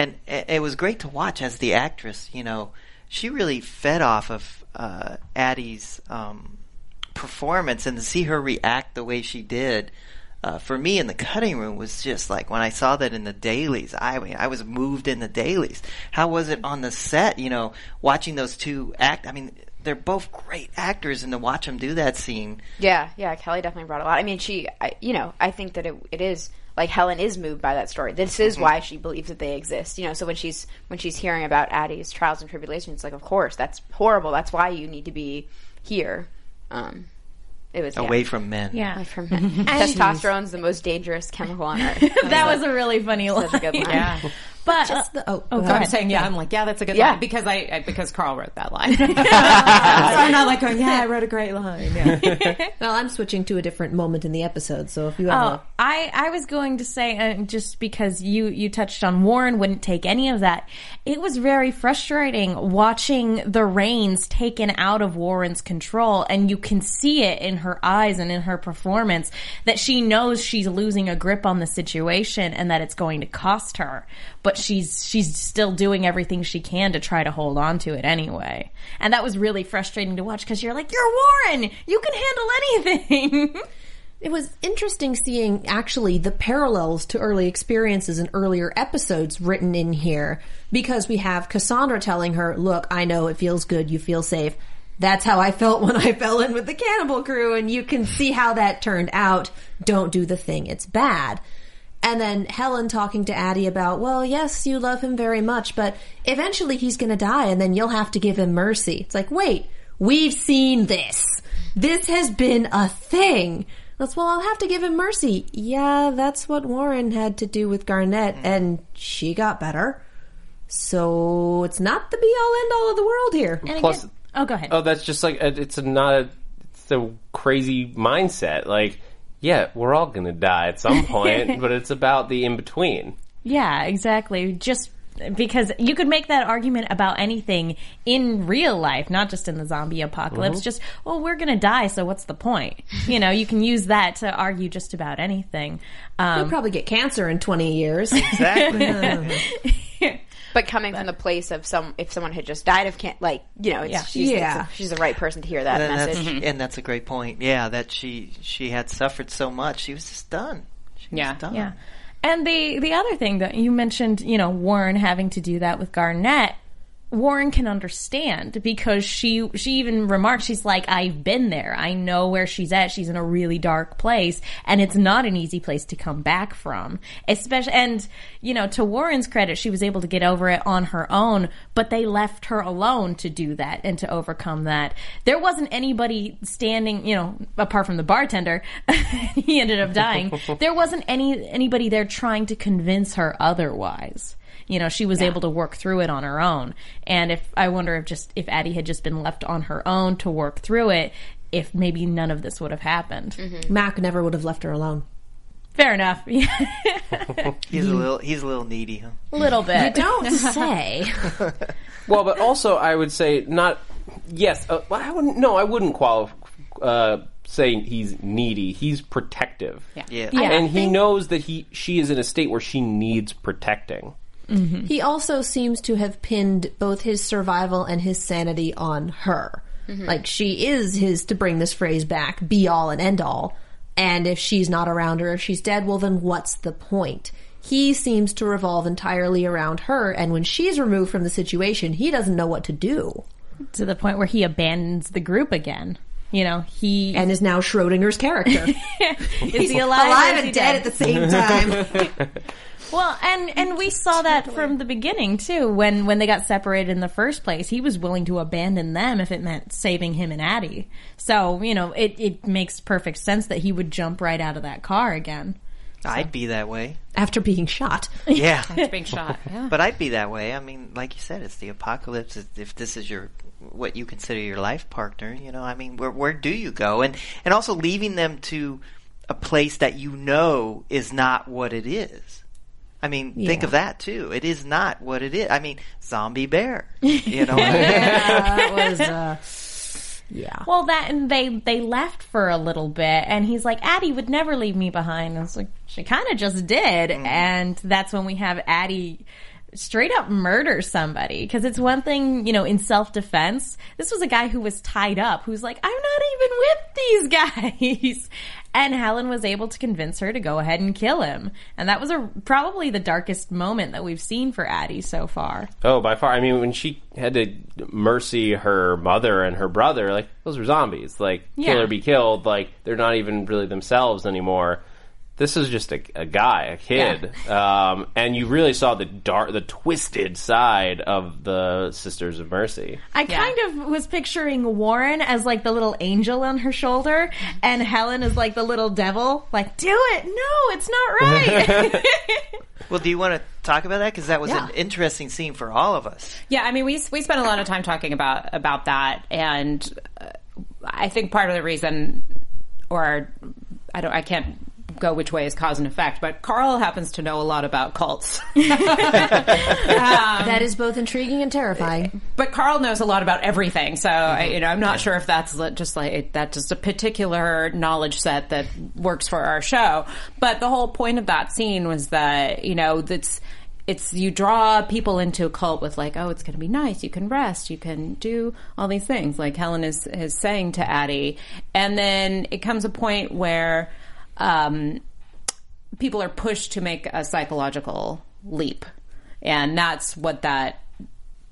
and it was great to watch as the actress. You know, she really fed off of uh, Addie's um, performance, and to see her react the way she did. uh, for me in the cutting room was just like when I saw that in the dailies. I mean, I was moved in the dailies. How was it on the set? You know, watching those two act. I mean, they're both great actors, and to watch them do that scene. Yeah, yeah, Kelly definitely brought a lot. I mean, she, I, you know, I think that it, it is like Helen is moved by that story. This is why she believes that they exist. You know, so when she's when she's hearing about Addie's trials and tribulations, it's like, of course, that's horrible. That's why you need to be here. Um, it was Away yeah. from men. Yeah. Away from men. [laughs] Testosterone's the most dangerous chemical on earth. [laughs] that was a really funny line. such a good line. Yeah. But Just the, oh, oh, go go I'm ahead. saying, yeah, I'm like, yeah, that's a good Yeah. line because I, I because Karl wrote that line. [laughs] so I'm not like going, yeah, I wrote a great line. Yeah. [laughs] Well, I'm switching to a different moment in the episode, so if you have Oh, a I, I was going to say uh, just because you you touched on Warren wouldn't take any of that. It was very frustrating watching the reins taken out of Warren's control, and you can see it in her eyes and in her performance that she knows she's losing a grip on the situation and that it's going to cost her. But she's she's still doing everything she can to try to hold on to it anyway, and that was really frustrating to watch because you're like, you're Warren, you can handle anything. [laughs] It was interesting seeing actually the parallels to early experiences and earlier episodes written in here because we have Cassandra telling her, Look, I know it feels good, you feel safe. That's how I felt [laughs] when I fell in with the cannibal crew, and you can see how that turned out. Don't do the thing, it's bad. And then Helen talking to Addie about, well, yes, you love him very much, but eventually he's gonna die and then you'll have to give him mercy. It's like, wait, we've seen this. This has been a thing. That's, well, I'll have to give him mercy. Yeah, that's what Warren had to do with Garnett mm-hmm. and she got better. So it's not the be all end all of the world here. And Plus- again- oh, go ahead. Oh, that's just like uh, it's not a it's a crazy mindset. Like, yeah, we're all gonna die at some point, [laughs] but it's about the in between. Yeah, exactly. Just because you could make that argument about anything in real life, not just in the zombie apocalypse. Just, well, we're going to die, so what's the point? You know, you can use that to argue just about anything. You'll Um, probably get cancer in 20 years. Exactly. [laughs] [laughs] But coming from the place of some, if someone had just died of can, like you know, it's, Yeah. she's, Yeah. it's a- she's the right person to hear that and, message. that's, and that's a great point. Yeah, that she she had suffered so much, she was just done. She was Yeah. done. yeah. And the the other thing that you mentioned, you know, Warren having to do that with Garnett. Warren can understand because she she even remarked she's like I've been there. I know where she's at. She's in a really dark place and it's not an easy place to come back from. Especially and you know to Warren's credit she was able to get over it on her own, but they left her alone to do that and to overcome that. There wasn't anybody standing, you know, apart from the bartender. [laughs] he ended up dying. [laughs] There wasn't any anybody there trying to convince her otherwise you know she was able to work through it on her own and if i wonder if just if addie had just been left on her own to work through it if maybe none of this would have happened Mac never would have left her alone. fair enough yeah [laughs] [laughs] He's a little he's a little needy, huh? a little bit Don't [laughs] say. Well, but also I would say not. Yes, uh, I wouldn't. No, I wouldn't qualify. Uh, say he's needy. He's protective. Yeah. Yeah. Yeah. and he knows that he she is in a state where she needs protecting. Mm-hmm. He also seems to have pinned both his survival and his sanity on her. Mm-hmm. Like she is his, to bring this phrase back, be all and end all. And if she's not around or if she's dead, well then what's the point? He seems to revolve entirely around her, and when she's removed from the situation, he doesn't know what to do. to the point where he abandons the group again you know he And is now Schrodinger's character. [laughs] is he alive, Alive is and he dead at the same time. [laughs] Well, and and we saw that from the beginning too. When when they got separated in the first place, he was willing to abandon them if it meant saving him and Addie. So you know, it it makes perfect sense that he would jump right out of that car again. I'd be that way. After being shot. [laughs] Yeah. [laughs] It's being shot. Yeah. But I'd be that way. I mean, like you said, it's the apocalypse. If- If this is your what you consider your life partner, you know, I mean, where where do you go? And and also leaving them to a place that you know is not what it is. I mean, think of that too. It is not what it is. I mean, zombie bear. [laughs] You know, that was, uh, yeah. Well, that and they they left for a little bit, and he's like, Addie would never leave me behind. And it's like she kind of just did, and that's when we have Addie straight up murder somebody because it's one thing you know in self-defense this was a guy who was tied up who's like i'm not even with these [laughs] guys and Helen was able to convince her to go ahead and kill him. And that was a probably the darkest moment that we've seen for Addie so far. Oh, by far. I mean, when she had to mercy her mother and her brother, like those were zombies. Like kill or be killed. Like they're not even really themselves anymore. This is just a, a guy, a kid, um, and you really saw the dark, the twisted side of the Sisters of Mercy. I kind of was picturing Warren as like the little angel on her shoulder, and Helen is like the little devil. Like, do it! No, it's not right. [laughs] Well, do you want to talk about that? Because that was Yeah. an interesting scene for all of us. Yeah, I mean, we we spent a lot of time talking about about that, and uh, I think part of the reason, or I don't, I can't go which way is cause and effect, but Karl happens to know a lot about cults. [laughs] Um, that is both intriguing and terrifying. but Karl knows a lot about everything, so I, mm-hmm. you know, I'm not sure if that's just like that's just a particular knowledge set that works for our show. But the whole point of that scene was that you know that's it's you draw people into a cult with like, oh, it's going to be nice. You can rest. You can do all these things, like Helen is is saying to Addie, and then it comes a point where. Um, people are pushed to make a psychological leap. And that's what that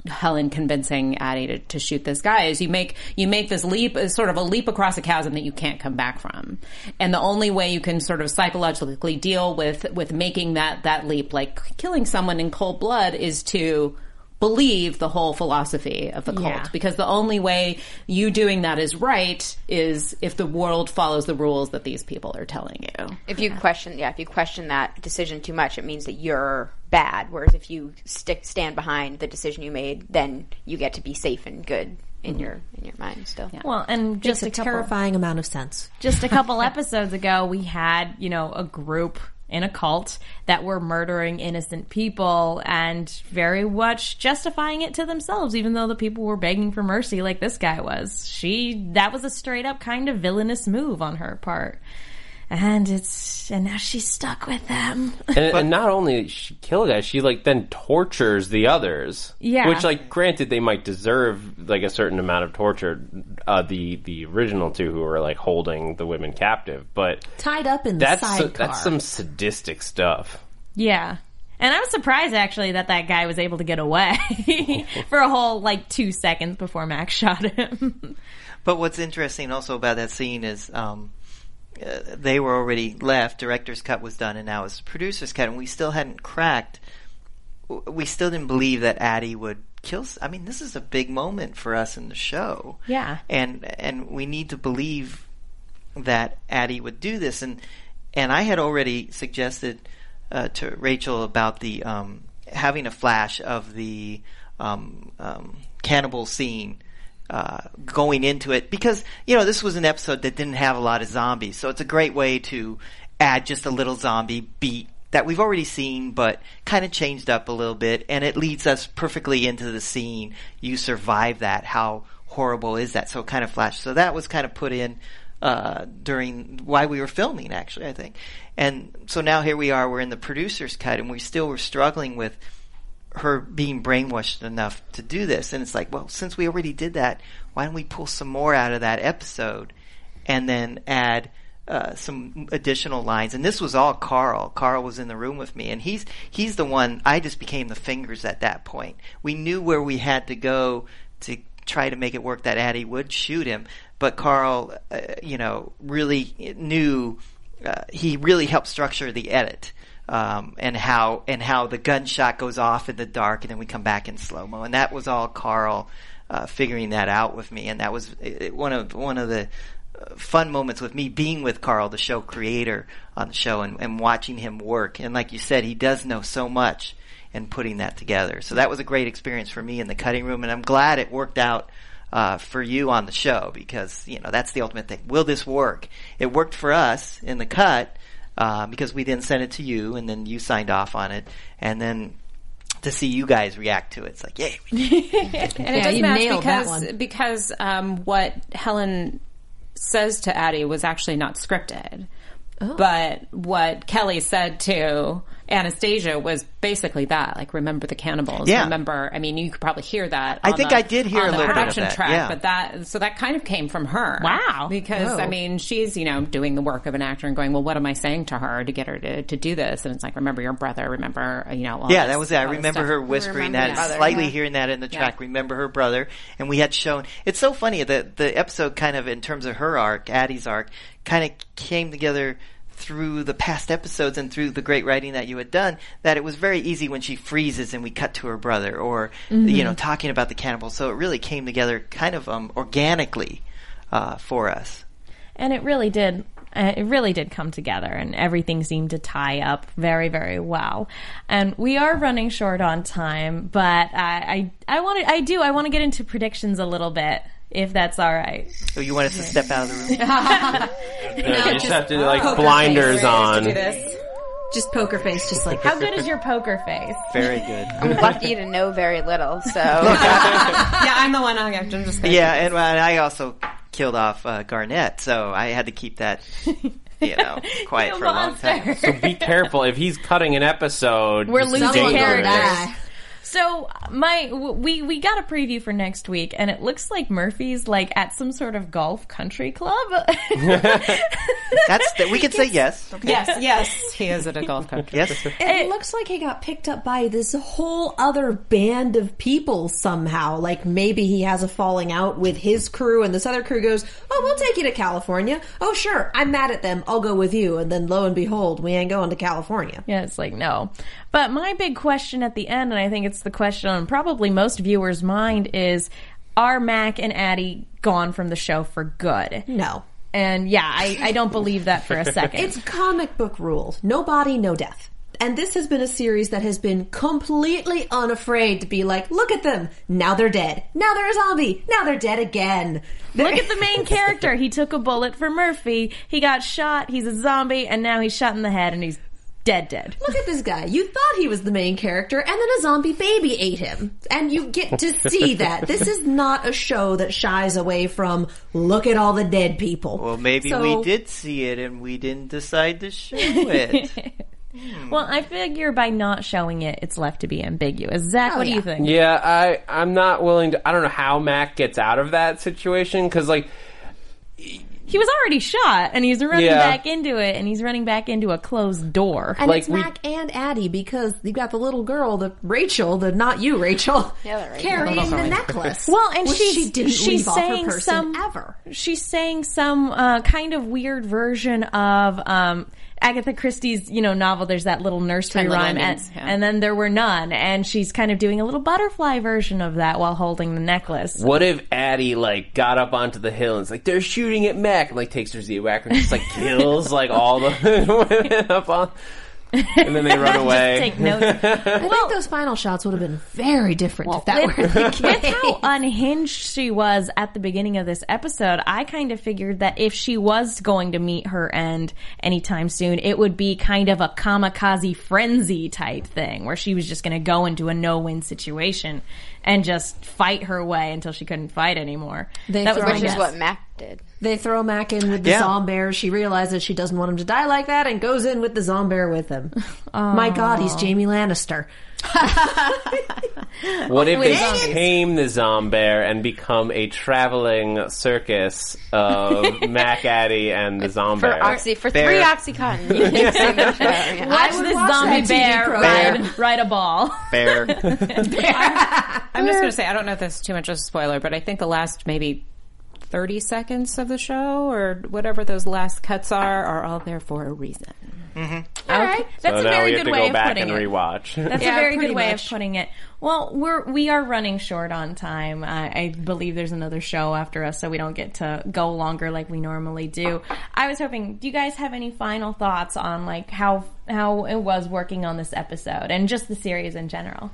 Helen convincing Addie to, to shoot this guy is you make you make this leap is sort of a leap across a chasm that you can't come back from. And the only way you can sort of psychologically deal with with making that that leap like killing someone in cold blood is to believe the whole philosophy of the cult Yeah. because the only way you doing that is right is if the world follows the rules that these people are telling you. If you question, yeah, if you question that decision too much, it means that you're bad. Whereas if you stick stand behind the decision you made, then you get to be safe and good in mm-hmm. your in your mind still. Yeah. well, and just Makes a a couple, terrifying amount of sense. just a couple [laughs] episodes ago, we had, you know, a group in a cult that were murdering innocent people and very much justifying it to themselves, even though the people were begging for mercy like this guy was. She, that was a straight up kind of villainous move on her part. And it's, and now she's stuck with them. And, and not only did she kill that, she like then tortures the others. Yeah. Which, like, granted, they might deserve like a certain amount of torture. Uh, the the original two who were like holding the women captive, but Tied up in the that's sidecar. that's some sadistic stuff. Yeah. And I was surprised actually that that guy was able to get away [laughs] for a whole like two seconds before Max shot him. But what's interesting also about that scene is um, uh, they were already left. Director's cut was done, and now it's producer's cut, and we still hadn't cracked. We still didn't believe that Addie would kill. I mean, this is a big moment for us in the show. Yeah. and and we need to believe that Addie would do this, and and I had already suggested uh, to Rachel about the um, having a flash of the um, um, cannibal scene uh, going into it because you know this was an episode that didn't have a lot of zombies, so it's a great way to add just a little zombie beat that we've already seen, but kind of changed up a little bit, and it leads us perfectly into the scene. You survive that. How horrible is that? So kind of flashed. So that was kind of put in uh, during why we were filming, actually, I think. And so now here we are. We're in the producer's cut, and we still were struggling with her being brainwashed enough to do this. And it's like, well, since we already did that, why don't we pull some more out of that episode and then add uh, some additional lines? And this was all Karl. Karl was in the room with me, and he's he's the one. I just became the fingers at that point. We knew where we had to go to try to make it work that Addie would shoot him, but Karl, uh, you know, really knew. Uh, he really helped structure the edit um, and how and how the gunshot goes off in the dark, and then we come back in slow mo, and that was all Karl uh, figuring that out with me, and that was one of one of the uh, fun moments with me being with Karl, the show creator on the show, and, and watching him work. And like you said, he does know so much, and putting that together. So that was a great experience for me in the cutting room, and I'm glad it worked out. Uh, for you on the show because you know that's the ultimate thing. Will this work? It worked for us in the cut, uh, because we then sent it to you and then you signed off on it and then to see you guys react to it it's like yay we did it. And it Yeah, does match nailed that because one. because um, what Helen says to Addie was actually not scripted. Oh. But what Kelly said to Anastasia was basically that. Like, remember the cannibals. Yeah. Remember, I mean, you could probably hear that. I think the- I did hear on a the little bit of production that, track, yeah. but that, so that kind of came from her. Wow. Because, Oh. I mean, she's, you know, doing the work of an actor and going, well, what am I saying to her to get her to, to do this? And it's like, remember your brother, remember, you know, all Yeah, this- that was it. I remember her whispering Remember that, brother, slightly yeah. hearing that in the track. Yeah. Remember her brother, and we had shown. It's so funny that the episode, kind of in terms of her arc, Addie's arc, kind of came together through the past episodes and through the great writing that you had done. That it was very easy when she freezes and we cut to her brother, or you know, talking about the cannibal. So it really came together kind of um, organically uh, for us. and it really did uh, it really did come together and everything seemed to tie up very very well and we are running short on time but i i, I want to i do i want to get into predictions a little bit if that's all right So you want us to step out of the room? [laughs] [laughs] Yeah, you just have to like poker blinders face. on. Do this. Just poker face, just like how good is your poker face Very good. [laughs] I'm lucky to know very little, so yeah, I'm the one. I'm just gonna Yeah, and, and I also killed off uh, Garnett, so I had to keep that, you know, quiet You for a long time. So Be careful if he's cutting an episode. We're losing Someone will dangerous. die. So my we we got a preview for next week, and it looks like Murphy's like at some sort of golf country club. [laughs] That's the, we can say yes. Okay. Yes, yes, he is at a golf country. Yes. It looks like he got picked up by this whole other band of people somehow. Like maybe he has a falling out with his crew, and this other crew goes, "Oh, we'll take you to California." Oh, sure. I'm mad at them. I'll go with you. And then lo and behold, we ain't going to California. Yeah, it's like no. But my big question at the end, and I think it's the question on probably most viewers' mind, is: Are Mac and Addie gone from the show for good? No. And yeah, I, I don't believe that for a [laughs] second. It's comic book rules. No body, no death. And this has been a series that has been completely unafraid to be like, look at them. Now they're dead. Now they're a zombie. Now they're dead again. Look at the main character. He took a bullet for Murphy. He got shot. He's a zombie, and now he's shot in the head, and he's dead, dead. Look at this guy. You thought he was the main character, and then a zombie baby ate him. And you get to [laughs] see that. This is not a show that shies away from, look at all the dead people. Well, maybe So- we did see it and we didn't decide to show [laughs] it. Hmm. Well, I figure by not showing it, it's left to be ambiguous. Zach, Oh, what do you think? Yeah, I I'm not willing to. I don't know how Mac gets out of that situation because like He was already shot, and he's running Yeah. back into it, and he's running back into a closed door. And Like it's we- Mac and Addie because you got the little girl, the Rachel, the not you, Rachel, [laughs] Yeah, the Rachel. carrying the [laughs] necklace. [laughs] Well, and which she's she didn't she's leave off her saying person some ever. She's saying some uh, kind of weird version of um, Agatha Christie's, you know, novel. There's that little nursery Ten Little rhyme, and, yeah. and then there were none. And she's kind of doing a little butterfly version of that while holding the necklace. What if Addie like got up onto the hill and it's like they're shooting at Mac and like takes her Zewak and just like kills like all the [laughs] women up on, and then they run [laughs] away. Take notes. [laughs] I think those final shots would have been very different if that were the with case. how unhinged she was at the beginning of this episode, I kind of figured that if she was going to meet her end anytime soon, it would be kind of a kamikaze frenzy type thing where she was just going to go into a no-win situation and just fight her way until she couldn't fight anymore. They that was throw my which is what Mac did. They throw Mac in with the Yeah. zombie. She realizes she doesn't want him to die like that and goes in with the zombie with him. Oh. [laughs] My God, he's Jaime Lannister. [laughs] What if they zombies. tame the Zombear and become a traveling circus of [laughs] Mac Addie and the For Zombear? oxy for Bear. three oxycontin. You can sing the show. Yeah. Watch would this zombie that bear program. ride, ride a ball. Bear. [laughs] I'm just going to say, I don't know if this is too much of a spoiler, but I think the last maybe 30 seconds of the show or whatever those last cuts are are all there for a reason. Mm-hmm. All right, that's so a very good way go of back putting and it. rewatch. That's Yeah, a very good way much. of putting it. Well, we're we are running short on time. I, I believe there's another show after us, so we don't get to go longer like we normally do. I was hoping. Do you guys have any final thoughts on like how how it was working on this episode and just the series in general?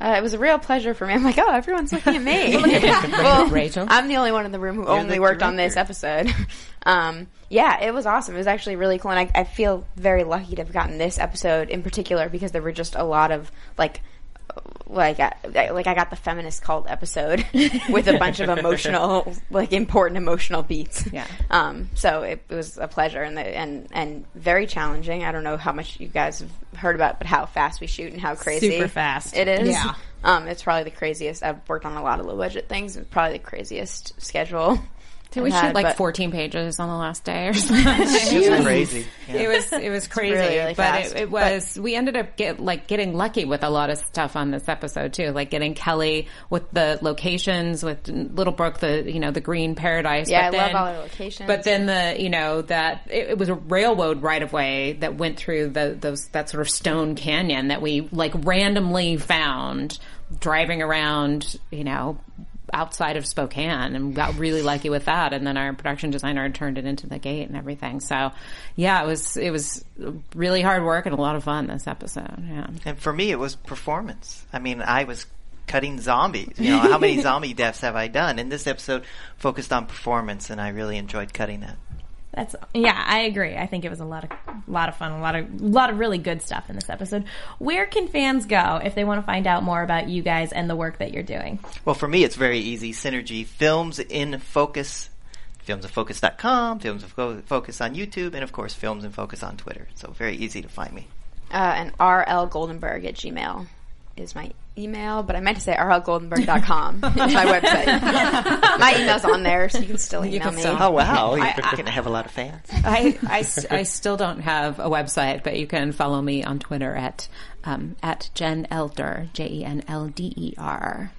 Uh, it was a real pleasure for me. I'm like, oh, everyone's looking at me. [laughs] [laughs] well, Rachel. I'm the only one in the room who only the worked on this episode. [laughs] um, yeah, it was awesome. It was actually really cool, and I, I feel very lucky to have gotten this episode in particular because there were just a lot of like like I, like I got the feminist cult episode [laughs] with a bunch of emotional like important emotional beats. Yeah. Um. So it, it was a pleasure and the, and and very challenging. I don't know how much you guys have heard about, but how fast we shoot and how crazy Super fast. it is. Yeah. Um. It's probably the craziest. I've worked on a lot of low budget things. It's probably the craziest schedule. Did we I've had, shoot like but- 14 pages on the last day or something? It was [laughs] crazy. Yeah. It was it was crazy, really, really but it, it was. we ended up get like getting lucky with a lot of stuff on this episode too, like getting Kelly with the locations with Little Brook, the you know the green paradise. Yeah, but I love then- all the locations. But then the you know that it, it was a railroad right of way that went through the those that sort of stone canyon that we like randomly found driving around, you know. Outside of Spokane, and got really lucky with that. And then our production designer turned it into the gate and everything. So, yeah, it was it was really hard work and a lot of fun this episode. Yeah. And for me, it was performance. I mean, I was cutting zombies. You know, how many [laughs] zombie deaths have I done? And this episode focused on performance, and I really enjoyed cutting that. That's yeah, I agree. I think it was a lot of lot of fun, a lot of lot of really good stuff in this episode. Where can fans go if they want to find out more about you guys and the work that you're doing? Well, for me, it's very easy. Synergy Films in Focus, filmsinfocus.com, Films in Fo- Focus on YouTube, and of course, Films in Focus on Twitter. So very easy to find me. uh, and rlgoldenberg at gmail is my email, but I meant to say rlgoldenberg.com is [laughs] my website. [laughs] my email's on there, so you can still email can me. still- Oh wow, you're I- I- going to have a lot of fans. I, I, [laughs] I still don't have a website, but you can follow me on Twitter at um, at Jen Elder, J E N L D E R.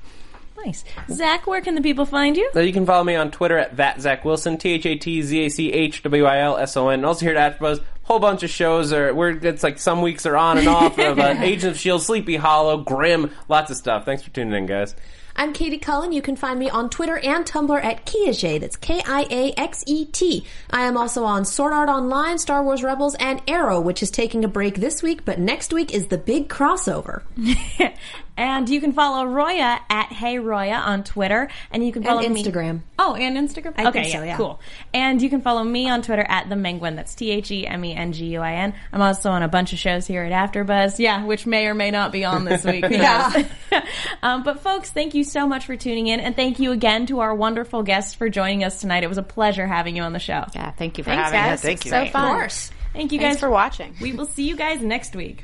Nice, Zach. Where can the people find you? So you can follow me on Twitter at that Zach Wilson, T H A T Z A C H W I L S O N. Also here at AfterBuzz, whole bunch of shows are we're it's like some weeks are on and off of uh, [laughs] Agents of Shield, Sleepy Hollow, Grimm, lots of stuff. Thanks for tuning in, guys. I'm Katie Cullen. You can find me on Twitter and Tumblr at Kiaxet. That's K-I-A-X-E-T. I am also on Sword Art Online, Star Wars Rebels, and Arrow, which is taking a break this week, but next week is the big crossover. [laughs] and you can follow Roya at Hey Roya on Twitter, and you can follow me- Instagram. Oh, and Instagram. I okay, think so, yeah. cool. And you can follow me on Twitter at the Menguin. That's T H E M E N G U I N. I'm also on a bunch of shows here at AfterBuzz. Yeah, which may or may not be on this week. [laughs] yeah. [laughs] um, but folks, thank you so much for tuning in, and thank you again to our wonderful guests for joining us tonight. It was a pleasure having you on the show. Yeah, thank you for Thanks, having guys. us. thank you. So Of fun. course. Thank you Thanks guys for watching. We will see you guys next week.